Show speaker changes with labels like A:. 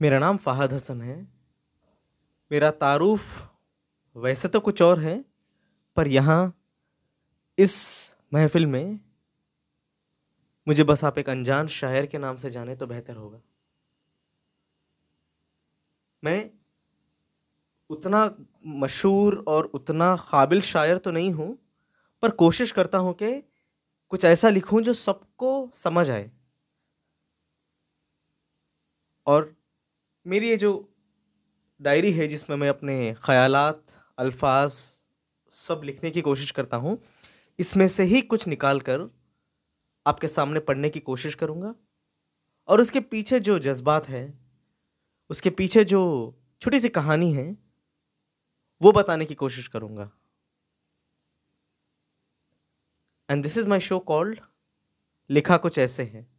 A: मेरा नाम फ़ाहद हसन है। मेरा तारुफ वैसे तो कुछ और है, पर यहाँ इस महफ़िल में मुझे बस आप एक अनजान शायर के नाम से जाने तो बेहतर होगा। मैं उतना मशहूर और उतना काबिल शायर तो नहीं हूँ, पर कोशिश करता हूँ कि कुछ ऐसा लिखूँ जो सबको समझ आए। और मेरी ये जो डायरी है जिसमें मैं अपने ख़यालात, अल्फाज सब लिखने की कोशिश करता हूँ, इसमें से ही कुछ निकाल कर आपके सामने पढ़ने की कोशिश करूँगा। और उसके पीछे जो जज्बात है, उसके पीछे जो छोटी सी कहानी है, वो बताने की कोशिश करूँगा। And this is my show called लिखा कुछ ऐसे है।